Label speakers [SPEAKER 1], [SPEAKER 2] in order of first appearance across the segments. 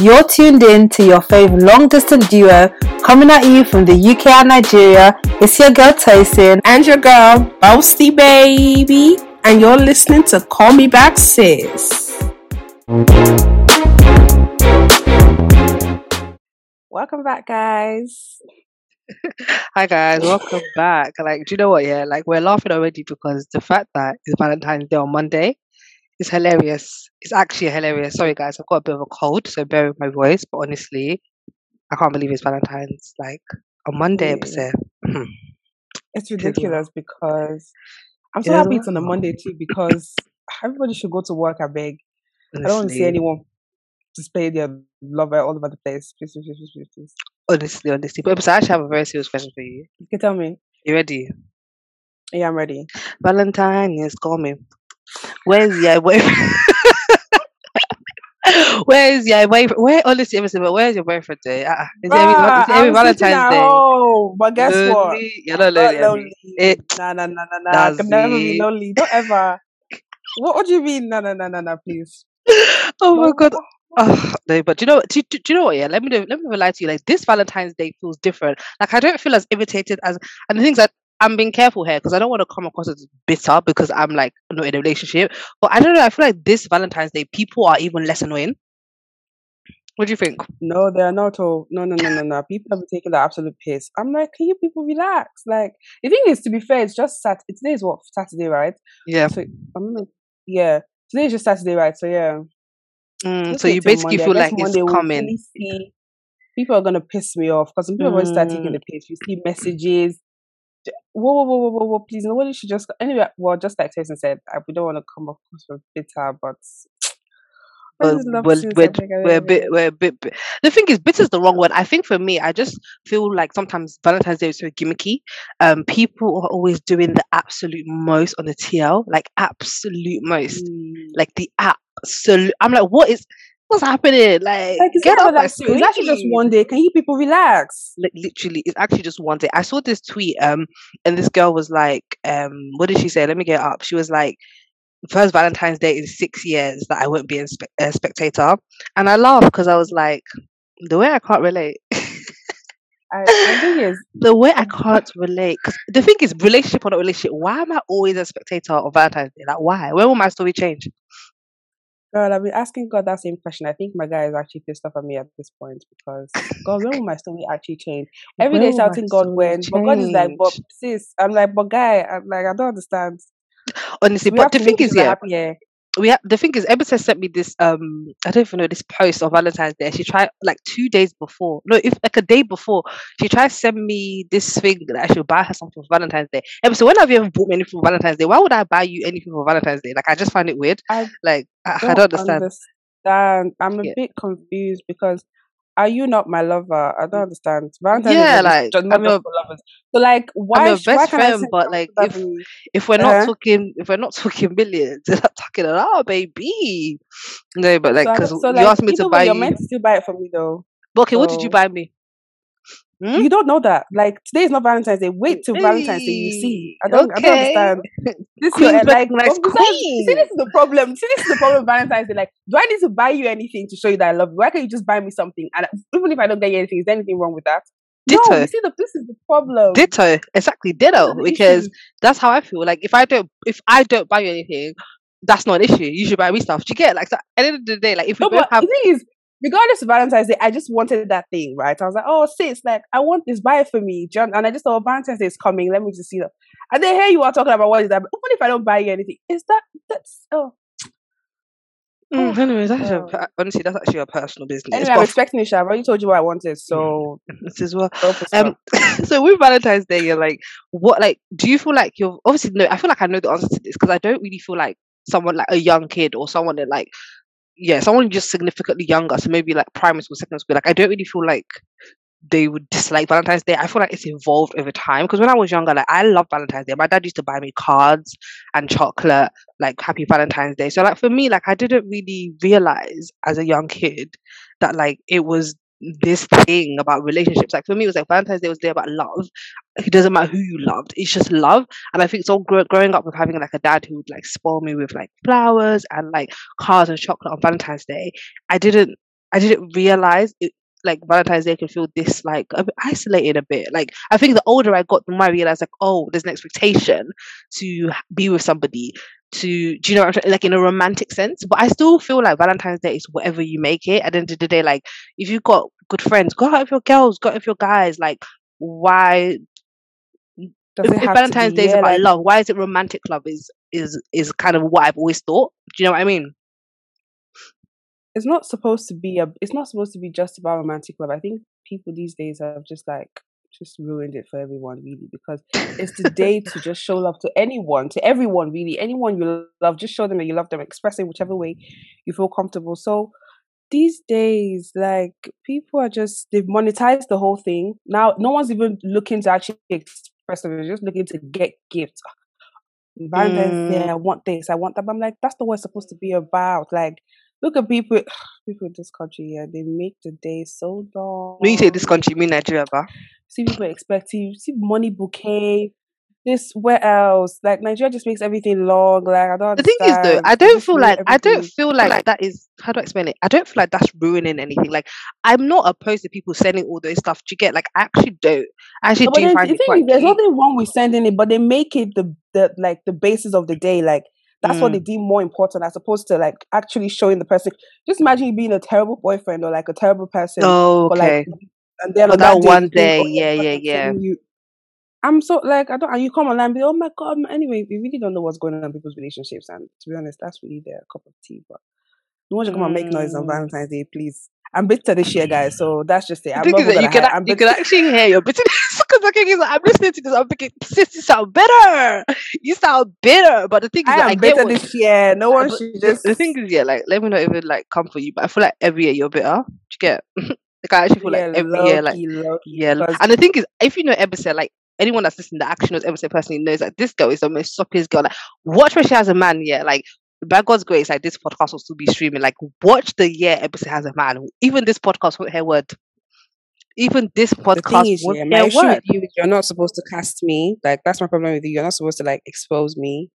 [SPEAKER 1] You're tuned in to your favorite long distance duo coming at you from the UK and Nigeria. It's your girl Tyson
[SPEAKER 2] and your girl Boasty Baby, and you're listening to Call Me Back Sis.
[SPEAKER 1] Welcome back, guys.
[SPEAKER 3] Hi guys, welcome back. Like, do you know what? Yeah, like we're laughing already because the fact that it's Valentine's Day on Monday is hilarious. It's actually hilarious. Sorry guys, I've got a bit of a cold, so bear with my voice. But honestly, I can't believe it's Valentine's. Like on Monday,
[SPEAKER 1] yeah. Hmm. it's ridiculous because I'm so happy it's on a Monday too because everybody should go to work. I beg. Honestly. I don't want to see anyone display their lover all over the place. Please, please, please, please, please.
[SPEAKER 3] Honestly, honestly. But I actually have a very serious question for you.
[SPEAKER 1] You can tell me.
[SPEAKER 3] You ready?
[SPEAKER 1] Yeah, I'm ready.
[SPEAKER 3] Valentine is coming. Where's your boyfriend? Where's your boyfriend? Where oh, honestly, everything, but where's your boyfriend ah, ah, ah, day? Uh, is every, is every Valentine's Day?
[SPEAKER 1] Oh, but guess
[SPEAKER 3] lonely?
[SPEAKER 1] what?
[SPEAKER 3] You're not lonely.
[SPEAKER 1] Not lonely. It, nah, nah, nah, nah, nah. I can never be lonely. Don't ever. what, what do you mean? No, no, no, no, no, please.
[SPEAKER 3] oh my god. Oh, no, but do you know? Do, do, do, you know what? Yeah, let me let me lie to you. Like this Valentine's Day feels different. Like I don't feel as irritated as, and the things that I'm being careful here because I don't want to come across as bitter because I'm like not in a relationship. But I don't know. I feel like this Valentine's Day, people are even less annoying. What do you think?
[SPEAKER 1] No, they are not all. No, no, no, no, no. People have been taking the absolute piss. I'm like, can you people relax? Like, the thing is, to be fair, it's just Sat. Today is what Saturday, right?
[SPEAKER 3] Yeah.
[SPEAKER 1] So I'm like, yeah. Today is just Saturday, right? So yeah.
[SPEAKER 3] Mm, so you basically Monday. feel like Monday it's coming.
[SPEAKER 1] See, people are gonna piss me off because some people mm. start taking the piss. You see messages whoa, whoa, whoa, whoa, whoa, please, nobody should just, anyway, well, just like Tyson said, I, we don't want to come across with bitter, but
[SPEAKER 3] well, well, we're, we're a bit, we're a bit, bit. The thing is, bitter is the wrong word. I think for me, I just feel like sometimes Valentine's Day is so gimmicky. Um, people are always doing the absolute most on the TL, like absolute most, mm. like the absolute. I'm like, what is? What's happening? Like, like
[SPEAKER 1] get off that screen. It's actually just one day. Can you people relax?
[SPEAKER 3] Like, literally, it's actually just one day. I saw this tweet, um, and this girl was like, um, what did she say? Let me get up. She was like, first Valentine's Day in six years that I won't be a, spe- a spectator, and I laughed because I was like, the way I can't relate.
[SPEAKER 1] I, the is,
[SPEAKER 3] the way I can't relate. Because the thing is, relationship or not relationship, why am I always a spectator of Valentine's Day? Like, why? When will my story change?
[SPEAKER 1] God, I've been asking God that same question. I think my guy is actually pissed off at me at this point because God, when will my story actually change? Every day shouting God when, but God is like, but sis, I'm like, but guy, I'm like, I don't understand.
[SPEAKER 3] Honestly, we but the thing is, yeah, we have the thing is Ebisa sent me this um I don't even know this post on Valentine's Day. She tried like two days before. No, if like a day before, she tried to send me this thing that I should buy her something for Valentine's Day. Ebisa, when have you ever bought me anything for Valentine's Day? Why would I buy you anything for Valentine's Day? Like I just find it weird. I like I don't, I don't understand.
[SPEAKER 1] understand. I'm a yeah. bit confused because are you not my lover? I don't understand. Valentine's
[SPEAKER 3] yeah, like just,
[SPEAKER 1] I'm lovers. So like, why?
[SPEAKER 3] I'm your best friend, but like, if if we're not uh-huh. talking, if we're not talking millions, not talking at all, baby. No, but like, because so, so, like, you asked me to buy,
[SPEAKER 1] you're meant to still buy it for me though.
[SPEAKER 3] But okay, so. what did you buy me?
[SPEAKER 1] Hmm? You don't know that. Like today is not Valentine's Day. Wait till hey, Valentine's Day. You see. I don't. Okay. I don't understand.
[SPEAKER 3] This queen, is like nice
[SPEAKER 1] queen. See, this is the problem. See, this is the problem. Valentine's Day. Like, do I need to buy you anything to show you that I love you? Why can't you just buy me something? And even if I don't get you anything, is there anything wrong with that? Ditto. No, you see, the, this is the problem.
[SPEAKER 3] Ditto, exactly, ditto. Because issue. that's how I feel. Like, if I don't, if I don't buy you anything, that's not an issue. You should buy me stuff. Do you get? Like, so at the end of the day, like, if we no, both have,
[SPEAKER 1] the thing is, regardless of Valentine's Day, I just wanted that thing, right? I was like, oh, sis, like, I want this, buy it for me. John. And I just thought, Valentine's Day is coming. Let me just see that. And then here you are talking about what is that? But even if I don't buy you anything, is that, that's, oh.
[SPEAKER 3] Mm, anyway, that's oh. a, honestly, that's actually a personal business.
[SPEAKER 1] Anyway, I'm expecting it, I've already told you what I wanted, so
[SPEAKER 3] this is what. Um, so with Valentine's Day, you're like, what? Like, do you feel like you're obviously no? I feel like I know the answer to this because I don't really feel like someone like a young kid or someone that like yeah, someone just significantly younger, so maybe like primary school, secondary school. Like I don't really feel like they would dislike Valentine's Day. I feel like it's evolved over time because when I was younger, like I love Valentine's Day. My dad used to buy me cards and chocolate, like Happy Valentine's Day. So like for me, like I didn't really realize as a young kid that like it was this thing about relationships. Like for me, it was like Valentine's Day was there about love. It doesn't matter who you loved; it's just love. And I think so. Gr- growing up with having like a dad who would like spoil me with like flowers and like cards and chocolate on Valentine's Day, I didn't I didn't realize it like Valentine's Day can feel this like a bit isolated a bit. Like I think the older I got, the more I realized like, oh, there's an expectation to be with somebody. To do you know like in a romantic sense? But I still feel like Valentine's Day is whatever you make it. At the end of the day, like if you've got good friends, go out with your girls, go out with your guys. Like why? If, if Valentine's Day is about like, love, why is it romantic love? Is is is kind of what I've always thought. Do you know what I mean?
[SPEAKER 1] it's not supposed to be a it's not supposed to be just about romantic love. I think people these days have just like just ruined it for everyone really because it's the day to just show love to anyone, to everyone really. Anyone you love, just show them that you love them, express it whichever way you feel comfortable. So these days, like people are just they've monetized the whole thing. Now no one's even looking to actually express it, they're just looking to get gifts. Valentine's mm. Day, I want this, I want that. But I'm like, that's not what it's supposed to be about. Like Look at people, people in this country. Yeah, they make the day so long.
[SPEAKER 3] When you say this country, you mean Nigeria?
[SPEAKER 1] See people expecting, see money bouquet. This where else? Like Nigeria just makes everything long. Like I don't.
[SPEAKER 3] The thing is, though, I don't feel like I don't feel like, like that is how do I explain it? I don't feel like that's ruining anything. Like I'm not opposed to people sending all those stuff. Do you get? Like I actually don't. I actually no, do find it quite.
[SPEAKER 1] There's nothing wrong with sending it, but they make it the the like the basis of the day. Like that's mm. what they mm. deem more important as opposed to like actually showing the person. Just imagine you being a terrible boyfriend or like a terrible person.
[SPEAKER 3] Oh, okay.
[SPEAKER 1] like, and then
[SPEAKER 3] on that, that one day, yeah, yeah, yeah.
[SPEAKER 1] You, I'm so like I don't, and you come online and be, oh my god. Anyway, we really don't know what's going on in people's relationships, and to be honest, that's really their cup of tea. But don't want to come mm. and make noise on mm. Valentine's Day, please. I'm bitter this year, guys. So that's just it. I'm
[SPEAKER 3] you can, I'm you can actually hear your bitterness because the thing is, I'm listening to this. I'm thinking, sis, you sound bitter. You sound bitter. But the thing is,
[SPEAKER 1] I am I bitter what, this year. No one should just.
[SPEAKER 3] The thing is, yeah, like let me not even like come for you, but I feel like every year you're bitter. Do you get? like I actually feel yeah, like every year, like yeah. And the thing is, if you know Ebise, like anyone that's listening, the action knows Ebise personally knows that this girl is the most soppiest girl. Like, watch when she has a man, yeah, like by God's grace, like this podcast will still be streaming. Like, watch the year Ebise has a man. Even this podcast won't hear word. Even this podcast is, won't yeah, hear word.
[SPEAKER 1] You, you're not supposed to cast me. Like, that's my problem with you. You're not supposed to like expose me.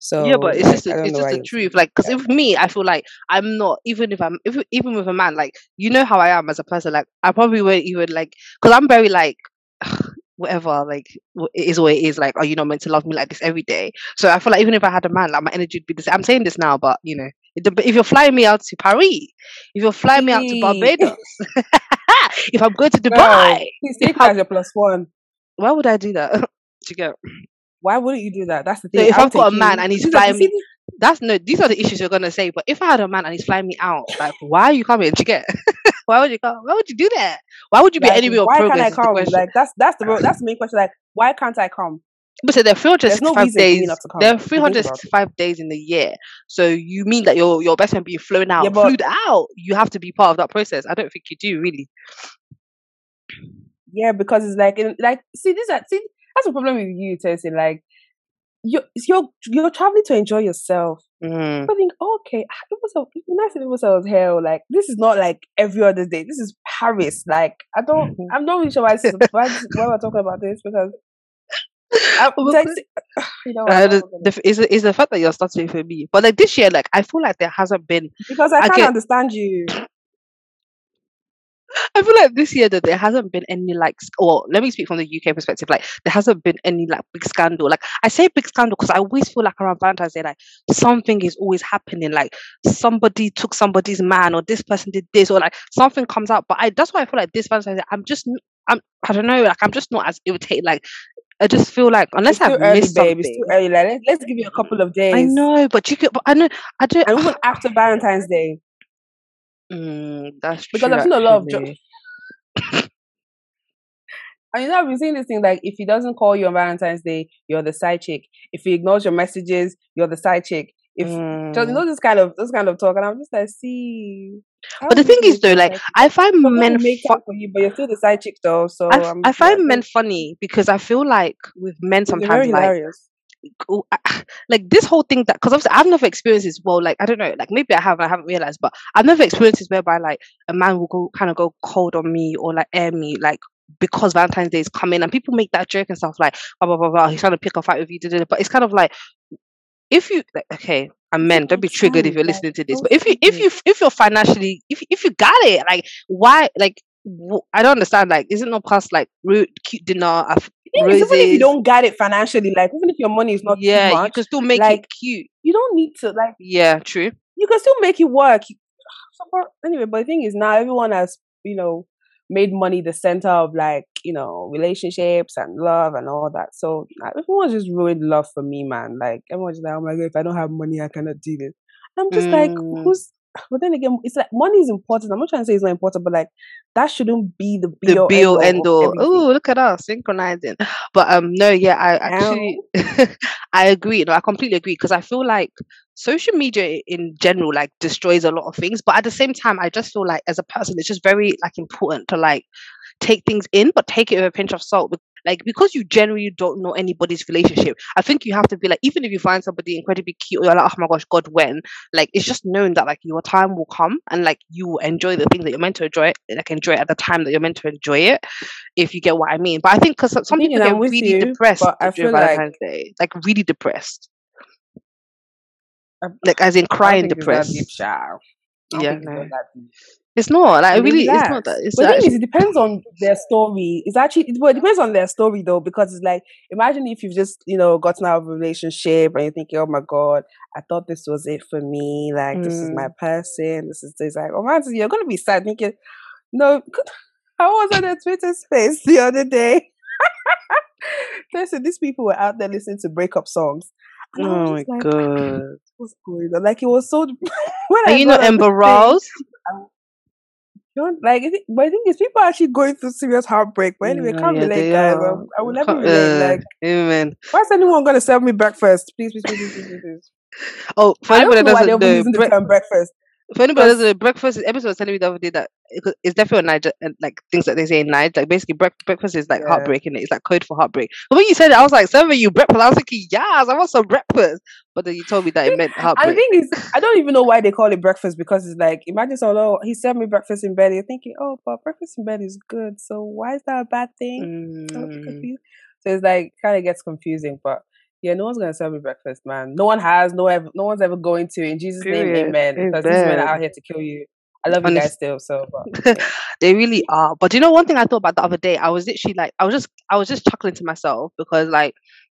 [SPEAKER 1] So
[SPEAKER 3] yeah, but it's just it's just the truth. Like, because yeah. me, I feel like I'm not even if I'm if, even with a man, like you know how I am as a person. Like, I probably won't even like because I'm very like whatever, like it is what it is. Like, oh, are you not meant to love me like this every day? So I feel like even if I had a man, like my energy would be the same. I'm saying this now, but you know, if you're flying me out to Paris, if you're flying me out to Barbados, if I'm going to Dubai,
[SPEAKER 1] please take as your plus one.
[SPEAKER 3] Why would I do that? you get?
[SPEAKER 1] Why wouldn't you do that? That's the thing.
[SPEAKER 3] So if I've got a man and he's flying me, that's no. These are the issues you're gonna say. But if I had a man and he's flying me out, like, why are you coming? Do you get? why would you come? Why would you do that? Why would you be like, anywhere
[SPEAKER 1] why
[SPEAKER 3] progress?
[SPEAKER 1] Can't I come? Like that's that's the real, that's the main question. Like, why can't I come?
[SPEAKER 3] But so there are 365 no days. There are 365 days in the year. So you mean that your your best friend being flown out, yeah, flew out? You have to be part of that process. I don't think you do really.
[SPEAKER 1] Yeah, because it's like like see this see that's the problem with you, Tessie. Like you're you're you're traveling to enjoy yourself. Mm. I think okay, ah, it was a nice if it was hell. Like this is not like every other day. This is Paris. Like I don't, mm-hmm. I'm not really sure why, why, why we're talking about this because. I,
[SPEAKER 3] you know, uh, the, the, is, is the fact that you're starting for me, but like this year, like I feel like there hasn't been
[SPEAKER 1] because I, can't understand you.
[SPEAKER 3] I feel like this year that there hasn't been any like, or let me speak from the UK perspective. Like, there hasn't been any like big scandal. Like, I say big scandal because I always feel like around Valentine's Day, like something is always happening. Like, somebody took somebody's man, or this person did this, or like something comes out. But I, that's why I feel like this Valentine's Day, I'm just, I'm, I don't know, like I'm just not as irritated. Like, I just feel like unless I've early, missed babe. something, it's
[SPEAKER 1] too early. Like, let's, give you a couple of days.
[SPEAKER 3] I know, but you could. But I know. I do.
[SPEAKER 1] And even after Valentine's Day.
[SPEAKER 3] Mm, that's
[SPEAKER 1] because
[SPEAKER 3] I've
[SPEAKER 1] seen a lot of jo- and you know, I've been seeing this thing like if he doesn't call you on Valentine's Day, you're the side chick. If he ignores your messages, you're the side chick. If mm. so, you know this kind of this kind of talk, and I'm just like, see.
[SPEAKER 3] But the thing is, though, like I find men
[SPEAKER 1] make fu- for you, but you're still the side chick, though. So
[SPEAKER 3] I, I find men funny because I feel like with men sometimes like like this whole thing that because obviously I've never experienced this. Well, like I don't know, like maybe I have, I haven't realized, but I've never experienced this whereby like a man will go kind of go cold on me or like air me, like because Valentine's Day is coming, and people make that joke and stuff like blah blah blah blah. He's trying to pick a fight with you, but it's kind of like if you like, okay, and men, don't be triggered if you're listening to this. But if you if you if you're financially if if you got it, like why like I don't understand. Like, is it not past like rude, cute dinner?
[SPEAKER 1] Even if you don't get it financially, like even if your money is not
[SPEAKER 3] yeah,
[SPEAKER 1] much,
[SPEAKER 3] you can still make
[SPEAKER 1] like,
[SPEAKER 3] it cute.
[SPEAKER 1] You don't need to like
[SPEAKER 3] yeah, true.
[SPEAKER 1] You can still make it work. Anyway, but the thing is now everyone has you know made money the center of like you know relationships and love and all that. So everyone just ruined love for me, man. Like everyone's like, oh my god, if I don't have money, I cannot do this. I'm just mm. like, who's but then again, it's like money is important. I'm not trying to say it's not important, but like that shouldn't be the be
[SPEAKER 3] the be all end all. Oh, look at us synchronizing. But um, no, yeah, I actually I agree. No, I completely agree because I feel like social media in general like destroys a lot of things. But at the same time, I just feel like as a person, it's just very like important to like take things in, but take it with a pinch of salt like because you generally don't know anybody's relationship, I think you have to be like, even if you find somebody incredibly cute, you're like, oh my gosh, God, when? Like it's just known that like your time will come and like you will enjoy the thing that you're meant to enjoy, like enjoy it at the time that you're meant to enjoy it, if you get what I mean. But I think because some people get really you, depressed I feel Valentine's like, Day, like really depressed. like as in crying depressed. Yeah, no. It's not like really. It's not that. It's
[SPEAKER 1] but actually, is, it depends on their story. It's actually it, well, it depends on their story though, because it's like imagine if you've just you know gotten out of a relationship and you're thinking, oh my god, I thought this was it for me. Like mm. this is my mm. person. This is this. Like oh man, you're gonna be sad thinking, no. I was on a Twitter space the other day. Listen, these people were out there listening to breakup songs.
[SPEAKER 3] oh my like, god,
[SPEAKER 1] what's going on? Like it was so.
[SPEAKER 3] when Are I you know Amber Rose?
[SPEAKER 1] Don't like it, but I think it's people are actually going through serious heartbreak. But anyway, can't yeah, relate, guys. Um, I will never relate. Uh, like,
[SPEAKER 3] amen.
[SPEAKER 1] Why is anyone going to serve me breakfast? Please, please, please, please, please. please.
[SPEAKER 3] Oh, for
[SPEAKER 1] I anybody that doesn't know, bre- breakfast.
[SPEAKER 3] For anybody that doesn't know, breakfast episode was telling me the other day that it's definitely Naija and like things that they say in Naija. Like basically, bre- breakfast is like yeah. heartbreaking. It's like code for heartbreak. But when you said it, I was like, serving you breakfast. I was thinking, yes, I want some breakfast. But then you told me that it meant heartbreak.
[SPEAKER 1] And the thing is, I don't even know why they call it breakfast because it's like imagine so oh, he served me breakfast in bed. You're thinking, oh, but breakfast in bed is good. So why is that a bad thing? Mm. So it's like kind of gets confusing, but yeah, no one's gonna serve me breakfast, man. No one has. No ever. No one's ever going to. In Jesus' Period. name, Amen. Because these men are out here to kill you. I love you guys still. So, but, yeah.
[SPEAKER 3] they really are. But you know, one thing I thought about the other day, I was literally like, I was just, I was just chuckling to myself because like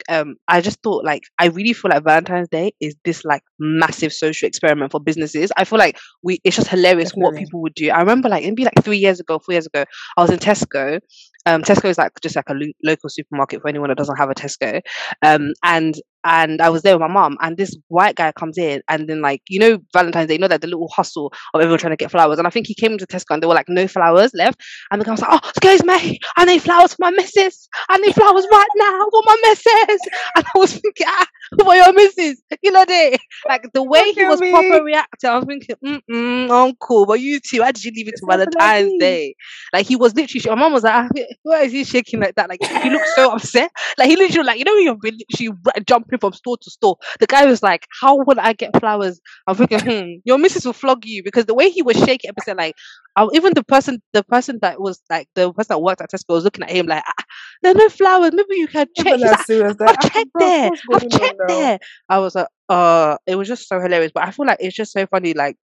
[SPEAKER 3] um I just thought like I really feel like Valentine's Day is this like massive social experiment for businesses. I feel like we it's just hilarious Definitely. what people would do. I remember like maybe like three years ago, four years ago, I was in Tesco. Um, Tesco is like just like a lo- local supermarket for anyone that doesn't have a Tesco. Um, and and I was there with my mom, and this white guy comes in, and then like you know Valentine's Day, you know that the little hustle of everyone trying to get flowers, and I think he came into Tesco and there were like no flowers left, and the guy was like, "Oh, excuse me, I need flowers for my missus. I need flowers right now for my missus," and I was thinking, "Ah, for your missus, you know that like the way he was me. proper reacting, I was thinking, mm I'm but you too, why did you leave it to Valentine's Day? Like he was literally, my mom was like, ah, "Why is he shaking like that? Like he looked so upset, like he literally like you know when you're literally jump jumping from store to store. The guy was like, How would I get flowers? I'm thinking, hmm, your missus will flog you because the way he was shaking episode, like I, even the person the person that was like the person that worked at Tesco was looking at him like ah, there are no flowers. Maybe you can check. Like, I've checked there. I've checked there. I was like, uh, it was just so hilarious. But I feel like it's just so funny, like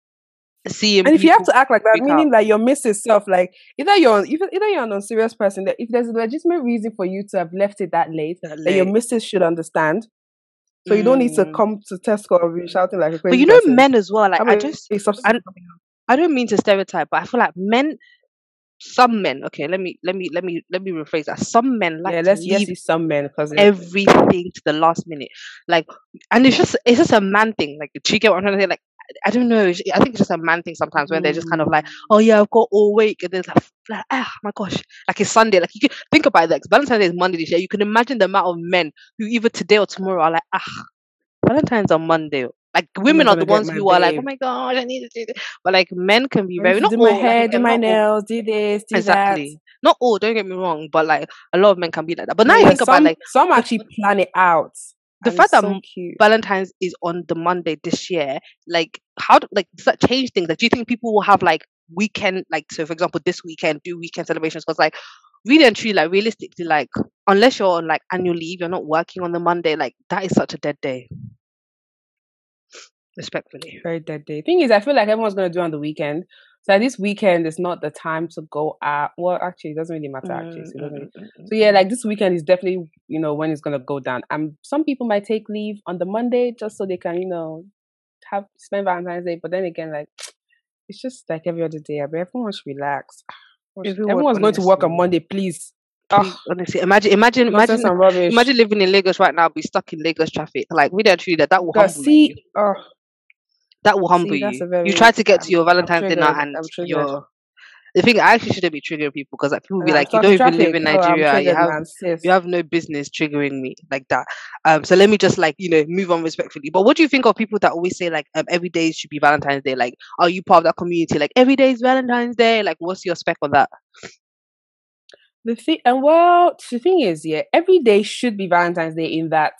[SPEAKER 3] seeing.
[SPEAKER 1] And if you have to act like that, meaning that you're missing self, like either you're either, either you're an unserious person, that if there's a legitimate reason for you to have left it that late, that, late. that your missus should understand, so you don't need to mm. come to Tesco and be shouting like a crazy.
[SPEAKER 3] But you know, person. men as well. Like I, I just, I, I don't mean to stereotype, but I feel like men some men okay let me let me let me let me rephrase that some men like yeah let's
[SPEAKER 1] yes some men because
[SPEAKER 3] everything to the last minute like and it's just it's just a man thing like do you get what i'm trying to say like I don't know. I think it's just a man thing sometimes when they're just kind of like, mm. oh yeah, I've got all week, and then like, like, ah, my gosh, like it's Sunday. Like you can think about it. Like Valentine's Day is Monday this year. You can imagine the amount of men who either today or tomorrow are like, ah, Valentine's on Monday. Like women are the ones who are like, oh my god, I need to do this. But like men can be very
[SPEAKER 1] not do all, my hair, do my nails, do this, do exactly. That.
[SPEAKER 3] Not all. Don't get me wrong, but like a lot of men can be like that. But now yeah, you think
[SPEAKER 1] some,
[SPEAKER 3] about like
[SPEAKER 1] some actually plan it out
[SPEAKER 3] the fact that so Valentine's is on the Monday this year, like how do, like does that change things? Like, do you think people will have like weekend, like so for example, this weekend do weekend celebrations? Because like really and truly, like realistically, like unless you're on like annual leave, you're not working on the Monday. Like that is such a dead day. Respectfully.
[SPEAKER 1] Very dead day. Thing is, I feel like everyone's gonna do on the weekend. So this weekend is not the time to go out. Well, actually, it doesn't really matter. Actually, so, really... Mm, mm, mm, so yeah, like this weekend is definitely you know when it's gonna go down. And some people might take leave on the Monday just so they can you know have spend Valentine's Day. But then again, like it's just like every other day. I mean, everyone should relax. Everyone, Everyone's going to work on Monday, please.
[SPEAKER 3] Oh, honestly, imagine, imagine, imagine, imagine living in Lagos right now, be stuck in Lagos traffic. Like we don't treat that. That will humble see, you. Oh, that will humble see, you. Very, you try to get to your Valentine's dinner and you're. The thing I actually shouldn't be triggering people because like people be like, you don't even live in oh, Nigeria. Oh, you have you have no business triggering me like that. Um, so let me just like you know move on respectfully. But what do you think of people that always say like um, every day should be Valentine's Day? Like, are you part of that community? Like every day is Valentine's Day. Like, what's your spec on that?
[SPEAKER 1] The thing, and well, the thing is, yeah, every day should be Valentine's Day in that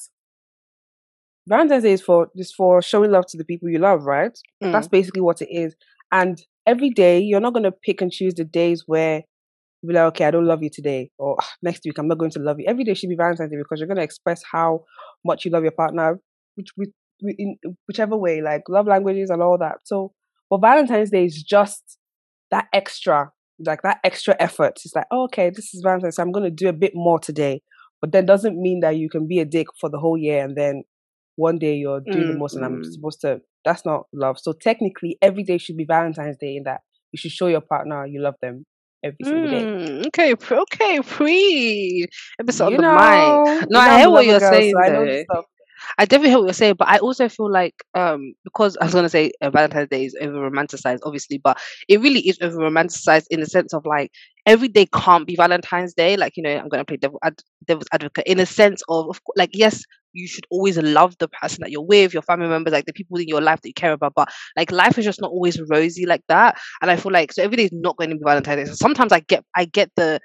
[SPEAKER 1] Valentine's Day is for just for showing love to the people you love, right? Mm. That's basically what it is. And every day, you're not gonna pick and choose the days where you be like, okay, I don't love you today, or ah, next week I'm not going to love you. Every day should be Valentine's Day because you're gonna express how much you love your partner, which with in whichever way, like love languages and all that. So, but Valentine's Day is just that extra like that extra effort. It's like, oh, okay, this is Valentine's, so I'm going to do a bit more today. But that doesn't mean that you can be a dick for the whole year and then one day you're doing mm-hmm. the most and I'm mm-hmm. supposed to. That's not love. So technically, every day should be Valentine's Day in that you should show your partner you love them every single day.
[SPEAKER 3] Mm, okay, okay, free episode you of know, mind. No, I hear what you're girl, saying. So I I definitely hear what you're saying, but I also feel like um because I was gonna say uh, Valentine's Day is over romanticized, obviously, but it really is over romanticized in the sense of like every day can't be Valentine's Day. Like you know, I'm gonna play devil ad- devil's advocate in a sense of, of like yes, you should always love the person that you're with, your family members, like the people in your life that you care about. But like life is just not always rosy like that. And I feel like so every day is not going to be Valentine's Day. So sometimes I get I get the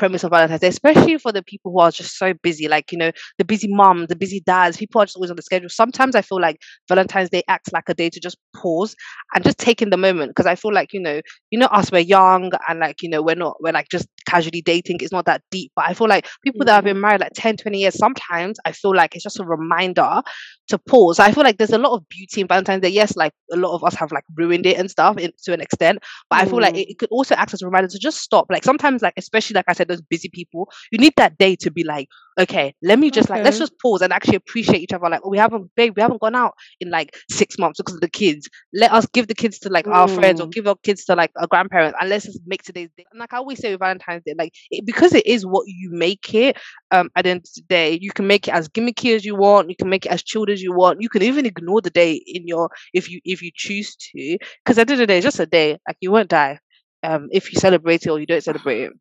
[SPEAKER 3] premise of Valentine's Day, especially for the people who are just so busy, like, you know, the busy mom, the busy dads, people are just always on the schedule. Sometimes I feel like Valentine's Day acts like a day to just pause and just take in the moment. Because I feel like, you know, you know, us, we're young and like, you know, we're not, we're like just casually dating. It's not that deep. But I feel like people that have been married like 10, 20 years, sometimes I feel like it's just a reminder to pause. I feel like there's a lot of beauty in Valentine's Day. Yes, like a lot of us have like ruined it and stuff in, to an extent. But mm. I feel like it, it could also act as a reminder to just stop. Like sometimes, like, especially like I said, those busy people, you need that day to be like, okay, let me just okay. like let's just pause and actually appreciate each other. Like, oh, we haven't, babe, we haven't gone out in like six months because of the kids. Let us give the kids to like mm. our friends or mm. give our kids to like our grandparents, and let's just make today's day. And like I always say with Valentine's Day, like it, because it is what you make it. Um, at the end of the day, you can make it as gimmicky as you want. You can make it as chilled as you want. You can even ignore the day in your if you if you choose to, because at the end of the day, it's just a day. Like you won't die. Um, if you celebrate it or you don't celebrate it.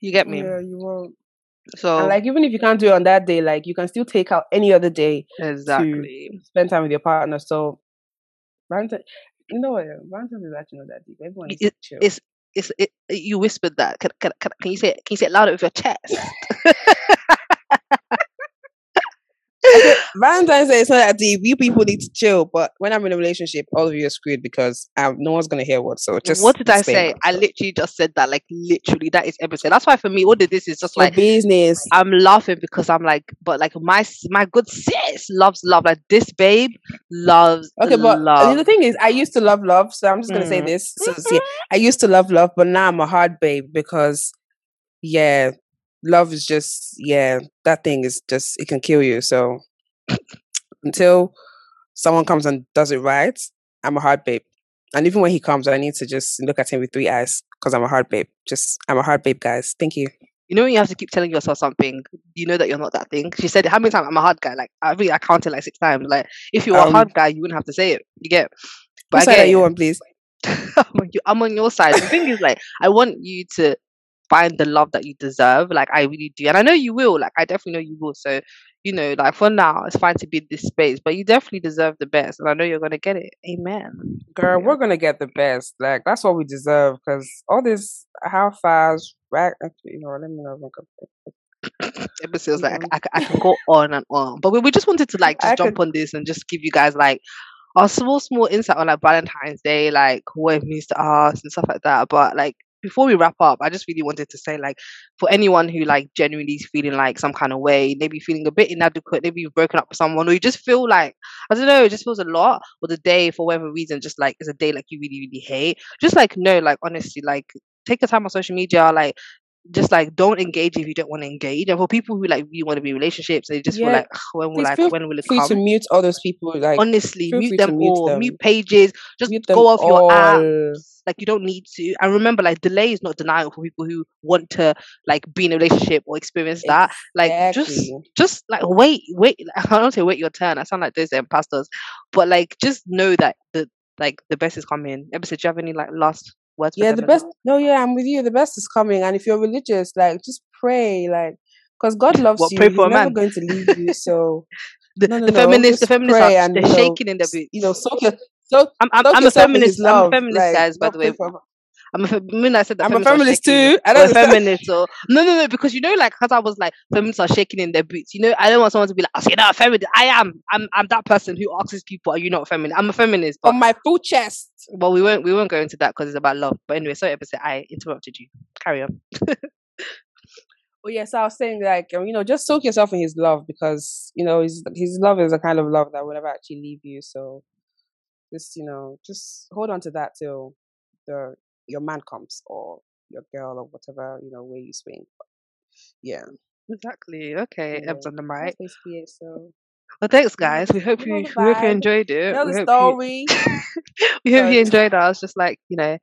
[SPEAKER 3] You get me?
[SPEAKER 1] Yeah, you won't. So, and like, even if you can't do it on that day, like, you can still take out any other day
[SPEAKER 3] exactly
[SPEAKER 1] to spend time with your partner. So, Valentine, you know what? Valentine's is actually not that deep. Everyone it, chill.
[SPEAKER 3] It's, it's, it, you whispered that. Can, can, can, can you say it? Can you say it louder with your chest?
[SPEAKER 1] Valentine's Day is not that deep. You people need to chill. But when I'm in a relationship, all of you are screwed because um, no one's gonna hear what. So just
[SPEAKER 3] what did I say? I literally just said that. Like literally, that is everything. That's why for me, all of this is just like
[SPEAKER 1] business.
[SPEAKER 3] I'm laughing because I'm like, but like my my good sis loves love. Like this babe loves.
[SPEAKER 1] Okay, but
[SPEAKER 3] love.
[SPEAKER 1] the thing is, I used to love love. So I'm just gonna mm. say this. So, mm-hmm. see, I used to love love, but now I'm a hard babe because yeah love is just yeah that thing is just it can kill you so until someone comes and does it right i'm a hard babe. And even when he comes i need to just look at him with three eyes because i'm a hard babe. Just i'm a hard babe guys. Thank you.
[SPEAKER 3] You know when you have to keep telling yourself something you know that you're not that thing? She said how many times? I'm a hard guy. Like i really i counted like six times. Like if you were um, a hard guy you wouldn't have to say it. You get?
[SPEAKER 1] But side are you on please
[SPEAKER 3] I'm on your side. The thing is, like, I want you to find the love that you deserve. Like I really do. And I know you will. Like I definitely know you will. So, you know, like for now, it's fine to be in this space, but you definitely deserve the best. And I know you're gonna get it. Amen.
[SPEAKER 1] Girl, yeah. we're gonna get the best. Like that's what we deserve. Because all this how fast right actually, uh, you know, let me know
[SPEAKER 3] episodes like mm-hmm. I, I, I, can go on and on but we, we just wanted to like just I jump could... on this and just give you guys like a small small insight on like valentine's day like what it means to us and stuff like that but like before we wrap up, I just really wanted to say, like, for anyone who like genuinely is feeling like some kind of way, maybe feeling a bit inadequate, maybe you've broken up with someone, or you just feel like I don't know, it just feels a lot, or the day for whatever reason, just like it's a day like you really, really hate. Just like no, like honestly, like take your time on social media, like just like don't engage if you don't want to engage. And for people who like really want to be in relationships, they just yeah. feel like ah, when will like when will it
[SPEAKER 1] free
[SPEAKER 3] come?
[SPEAKER 1] to mute all those people. Like
[SPEAKER 3] honestly, mute them all, mute, mute pages, just mute go off all. your app. Like you don't need to. And remember, like delay is not denial for people who want to like be in a relationship or experience that. Exactly. Like just just like wait, wait. I don't say wait your turn. I sound like those imposters, but like just know that the like the best is coming. Episode, do you have any like last words.
[SPEAKER 1] Yeah, the best. No, yeah, I'm with you. The best is coming, and if you're religious, like just pray, like because God loves you. pray for He's never man. going to leave you. So
[SPEAKER 3] the, no, no, the no, feminists, the feminists are and, they're shaking in their boots.
[SPEAKER 1] You know, soak your, so I'm,
[SPEAKER 3] I'm, I'm a feminist. I'm a feminist, like, guys. By the way, I'm a feminist. I said
[SPEAKER 1] I'm a feminist too.
[SPEAKER 3] I don't feminist. So no, no, no. Because you know, like, because I was like, feminists are shaking in their boots. You know, I don't want someone to be like, "Oh, so you're not a feminist." I am. I'm. I'm that person who asks people, "Are you not a feminist?" I'm a feminist.
[SPEAKER 1] But, On my full chest.
[SPEAKER 3] Well, we won't. We won't go into that because it's about love. But anyway, sorry, episode. I interrupted you. Carry on.
[SPEAKER 1] Well, yes, I was saying like you know, just soak yourself in His love because you know His His love is a kind of love that will never actually leave you. So, just you know, just hold on to that till the your man comes or your girl or whatever you know where you swing. But, yeah,
[SPEAKER 3] exactly. Okay, yeah. Ebs on the mic.
[SPEAKER 1] basically it. So.
[SPEAKER 3] Well, thanks, guys. We hope you, we hope you enjoyed it.
[SPEAKER 1] We the story.
[SPEAKER 3] You, we hope you enjoyed us. Just like you know,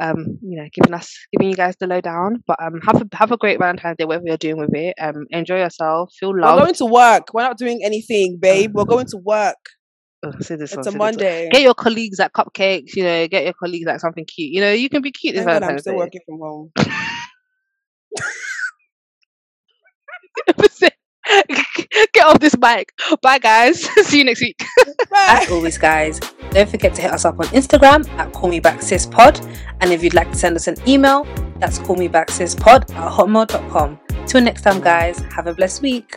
[SPEAKER 3] um, you know, giving us, giving you guys the lowdown. But um, have a have a great Valentine's Day, whatever you're doing with it. Um, enjoy yourself, feel love.
[SPEAKER 1] We're going to work. We're not doing anything, babe. We're going to work.
[SPEAKER 3] Oh, say this
[SPEAKER 1] it's one, a Monday.
[SPEAKER 3] Get your colleagues at cupcakes. You know, get your colleagues at something cute. You know, you can be cute this
[SPEAKER 1] Valentine's I'm still Day. working from home.
[SPEAKER 3] Get off this mic. Bye, guys. See you next week. As always, guys, don't forget to hit us up on Instagram at Call Me Back Sis And if you'd like to send us an email, that's callmebacksisPod at hotmail.com. Till next time, guys, have a blessed week.